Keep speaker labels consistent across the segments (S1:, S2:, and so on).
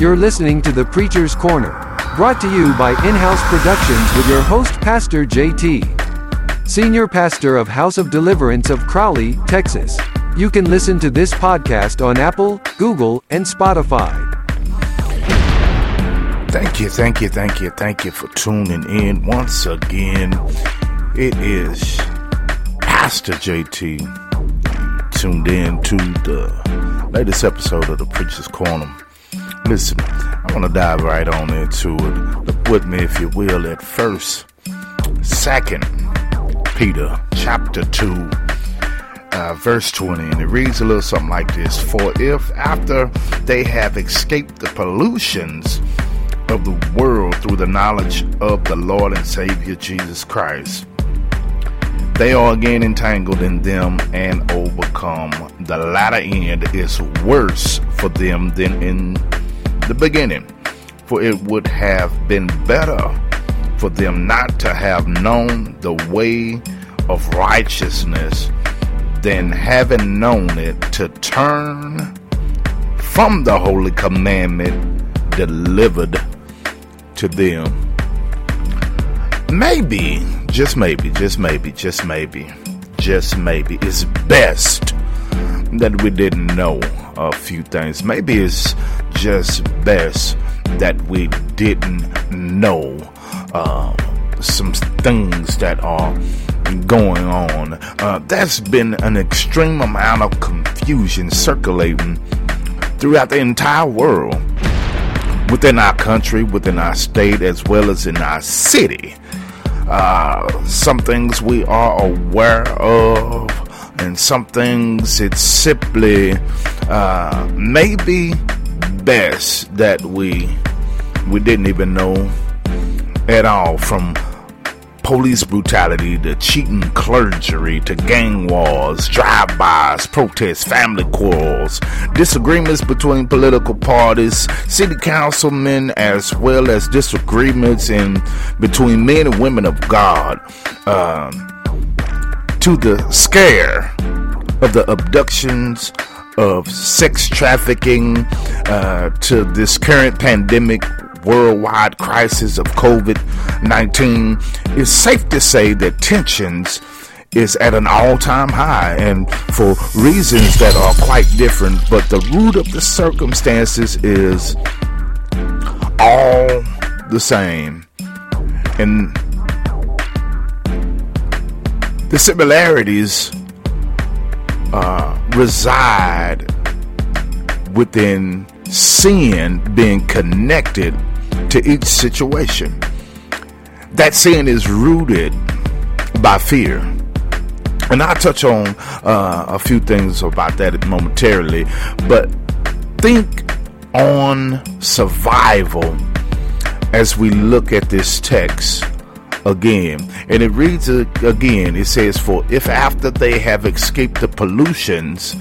S1: You're listening to The Preacher's Corner, brought to you by In House Productions with your host, Pastor JT, Senior Pastor of House of Deliverance of Crowley, Texas. You can listen to this podcast on Apple, Google, and Spotify.
S2: Thank you, thank you, thank you, thank you for tuning in once again. It is Pastor JT tuned in to the latest episode of The Preacher's Corner. Listen, I want to dive right on into it. Look with me, if you will, at first, second Peter chapter 2, uh, verse 20. And it reads a little something like this For if after they have escaped the pollutions of the world through the knowledge of the Lord and Savior Jesus Christ, they are again entangled in them and overcome. The latter end is worse for them than in the beginning, for it would have been better for them not to have known the way of righteousness than having known it to turn from the holy commandment delivered to them. Maybe, just maybe, just maybe, just maybe, just maybe, it's best that we didn't know a few things. Maybe it's just best that we didn't know uh, some things that are going on. Uh, there's been an extreme amount of confusion circulating throughout the entire world, within our country, within our state, as well as in our city. Uh, some things we are aware of, and some things it's simply uh, maybe best that we we didn't even know at all from police brutality to cheating clergy to gang wars, drive-bys, protests, family quarrels, disagreements between political parties, city councilmen, as well as disagreements in between men and women of God, um, to the scare of the abductions of sex trafficking uh, to this current pandemic worldwide crisis of COVID 19, it's safe to say that tensions is at an all time high and for reasons that are quite different, but the root of the circumstances is all the same. And the similarities reside within sin being connected to each situation. That sin is rooted by fear. And I'll touch on uh, a few things about that momentarily, but think on survival as we look at this text again. And it reads again it says, For if after they have escaped the pollutions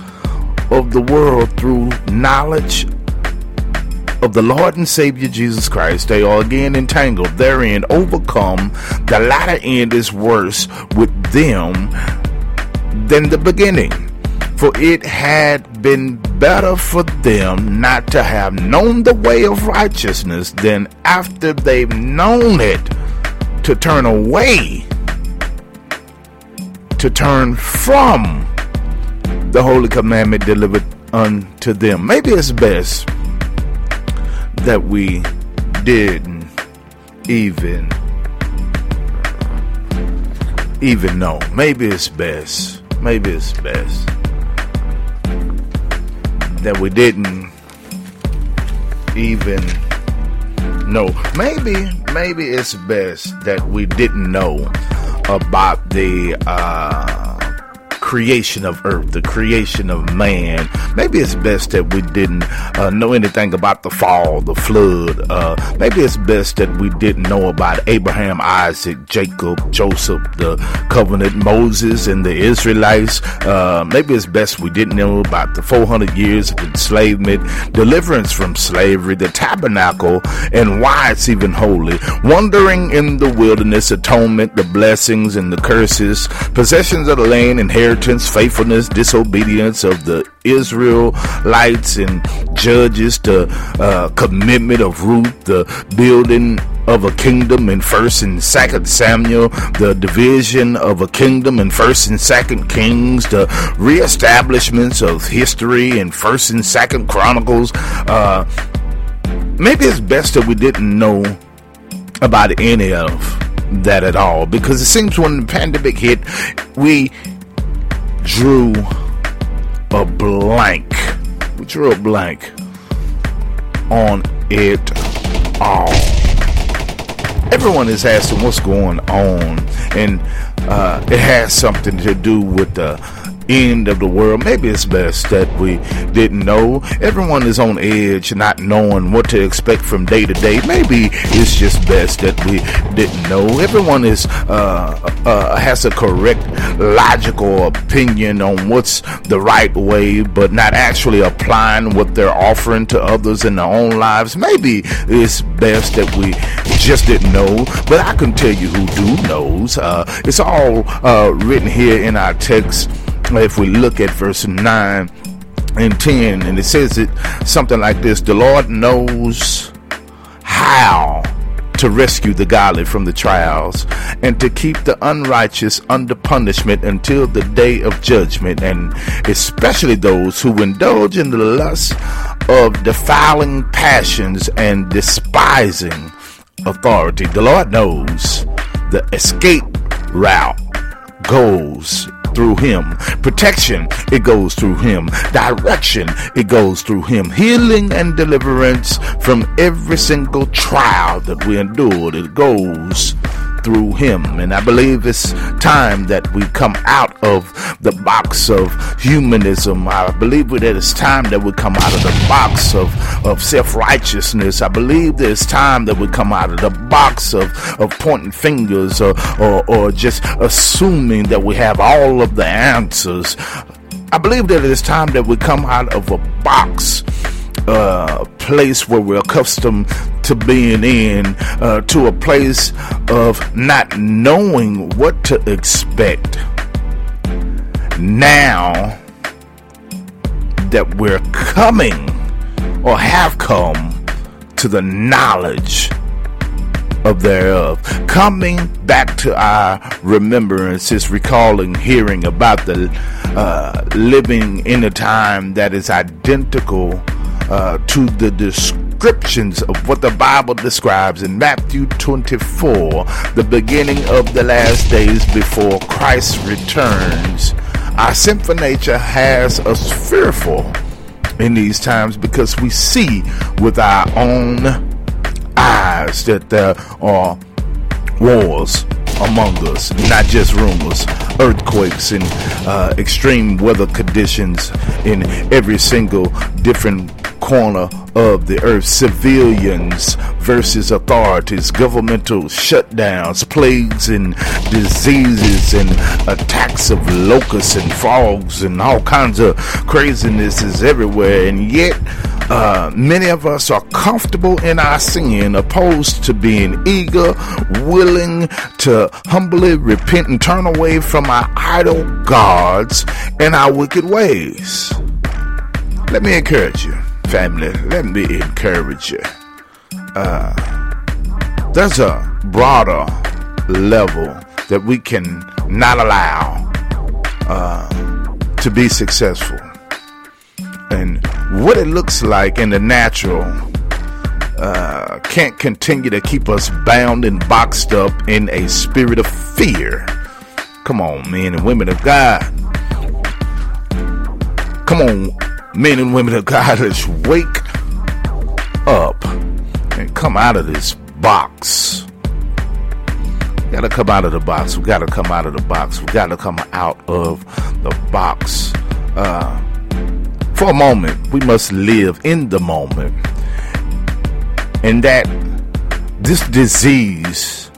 S2: of the world through knowledge of the Lord and Savior Jesus Christ, they are again entangled therein, overcome, the latter end is worse with them than the beginning. For it had been better for them not to have known the way of righteousness than after they've known it to turn away, to turn from the holy commandment delivered unto them. Maybe it's best that we didn't even even know. Maybe it's best. Maybe it's best that we didn't even know. Maybe, maybe it's best that we didn't know about the uh, creation of earth, the creation of man. Maybe it's best that we didn't uh, know anything about the fall, the flood. Uh, maybe it's best that we didn't know about Abraham, Isaac, Jacob, Joseph, the covenant, Moses, and the Israelites. Uh, maybe it's best we didn't know about the 400 years of enslavement, deliverance from slavery, the tabernacle, and why it's even holy. Wandering in the wilderness, atonement, the blessings and the curses, possessions of the land, inheritance inheritance, faithfulness, disobedience of the Israelites and judges, the uh, commitment of Ruth, the building of a kingdom in First and Second Samuel, the division of a kingdom in First and Second Kings, the reestablishments of history in First and Second Chronicles. Uh, maybe it's best that we didn't know about any of that at all because it seems when the pandemic hit, we drew a blank. We drew a blank on it all. Everyone is asking what's going on, and uh, it has something to do with the end of the world. Maybe it's best that we didn't know. Everyone is on edge, not knowing what to expect from day to day. Maybe it's just best that we didn't know. Everyone is uh, uh, has a correct, logical opinion on what's the right way, but not actually applying what they're offering to others in their own lives. Maybe it's best that we just didn't know. But I can tell you who do knows. Uh, it's all uh, written here in our text if we look at verse 9 and 10, and it says it something like this The Lord knows how to rescue the godly from the trials and to keep the unrighteous under punishment until the day of judgment, and especially those who indulge in the lust of defiling passions and despising authority. The Lord knows the escape route goes through him. Protection, it goes through him. Direction, it goes through him. Healing and deliverance from every single trial that we endured, it goes through him. And I believe it's time that we come out of the box of humanism. I believe that it's time that we come out of the box of, of self righteousness. I believe that it's time that we come out of the box of, of pointing fingers or, or, or just assuming that we have all of the answers. I believe that it's time that we come out of a box uh, place where we're accustomed to being in uh, to a place of not knowing what to expect. Now that we're coming or have come to the knowledge of thereof. Coming back to our remembrances, recalling hearing about the uh, living in a time that is identical uh, to the descriptions of what the Bible describes in Matthew 24, the beginning of the last days before Christ returns. Our sinful nature has us fearful in these times because we see with our own eyes that there are wars among us, not just rumors, earthquakes and uh, extreme weather conditions in every single different corner of the earth. Civilians versus authorities, governmental shutdowns, plagues and diseases, and attacks of locusts and frogs, and all kinds of craziness is everywhere. And yet, uh, many of us are comfortable in our sin, opposed to being eager, willing to humbly repent and turn away from our idol gods and our wicked ways. Let me encourage you family, let me encourage you. Uh, there's a broader level that we can not allow uh, to be successful. And what it looks like in the natural uh, can't continue to keep us bound and boxed up in a spirit of fear. Come on, men and women of God. Come on, men and women of God, let's wake up and come out of this box. We gotta come out of the box. We gotta come out of the box. We gotta come out of the box. Uh, for a moment, we must live in the moment. And that this disease,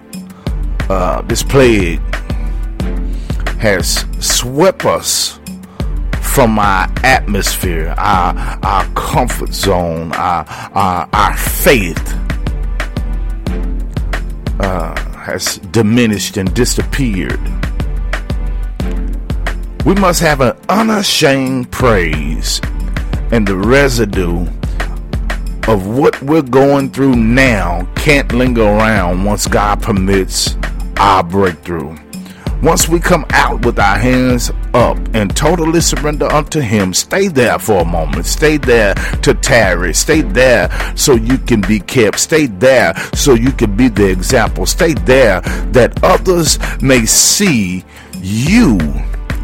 S2: uh, this plague, has swept us from our atmosphere, our, our comfort zone, our, our, our faith uh, has diminished and disappeared. We must have an unashamed praise and the residue of what we're going through now can't linger around once God permits our breakthrough. Once we come out with our hands up and totally surrender unto Him, stay there for a moment. Stay there to tarry. Stay there so you can be kept. Stay there so you can be the example. Stay there that others may see you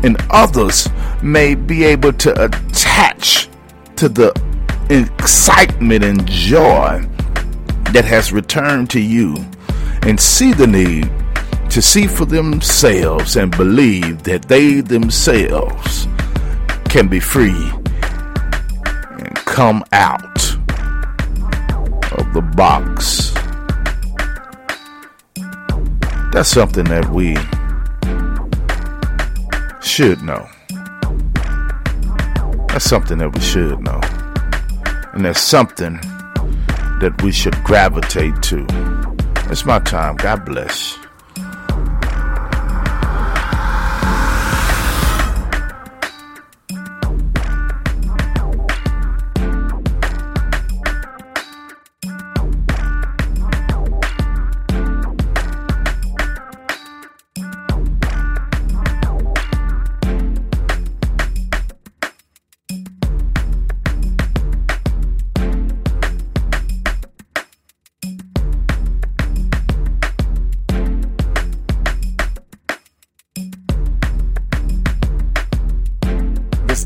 S2: and others may be able to attach to the excitement and joy that has returned to you and see the need to see for themselves and believe that they themselves can be free and come out of the box. That's something that we should know. That's something that we should know. And that's something that we should gravitate to. It's my time. God bless.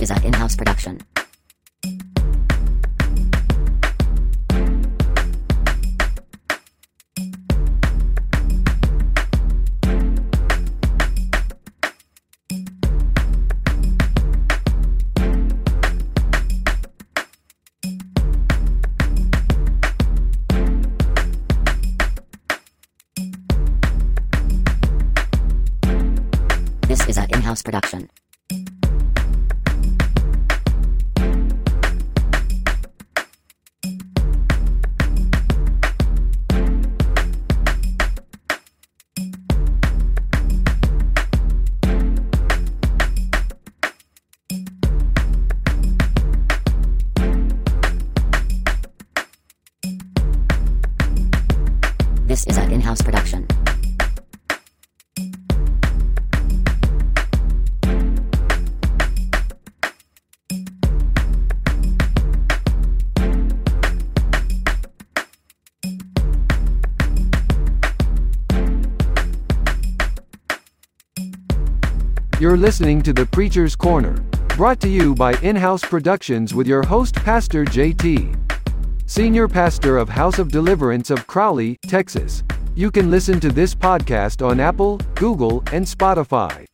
S3: Is an in-house production. This is an in-house production. This is an in-house production.
S1: You're listening to The Preacher's Corner, brought to you by In House Productions with your host, Pastor JT, Senior Pastor of House of Deliverance of Crowley, Texas. You can listen to this podcast on Apple, Google, and Spotify.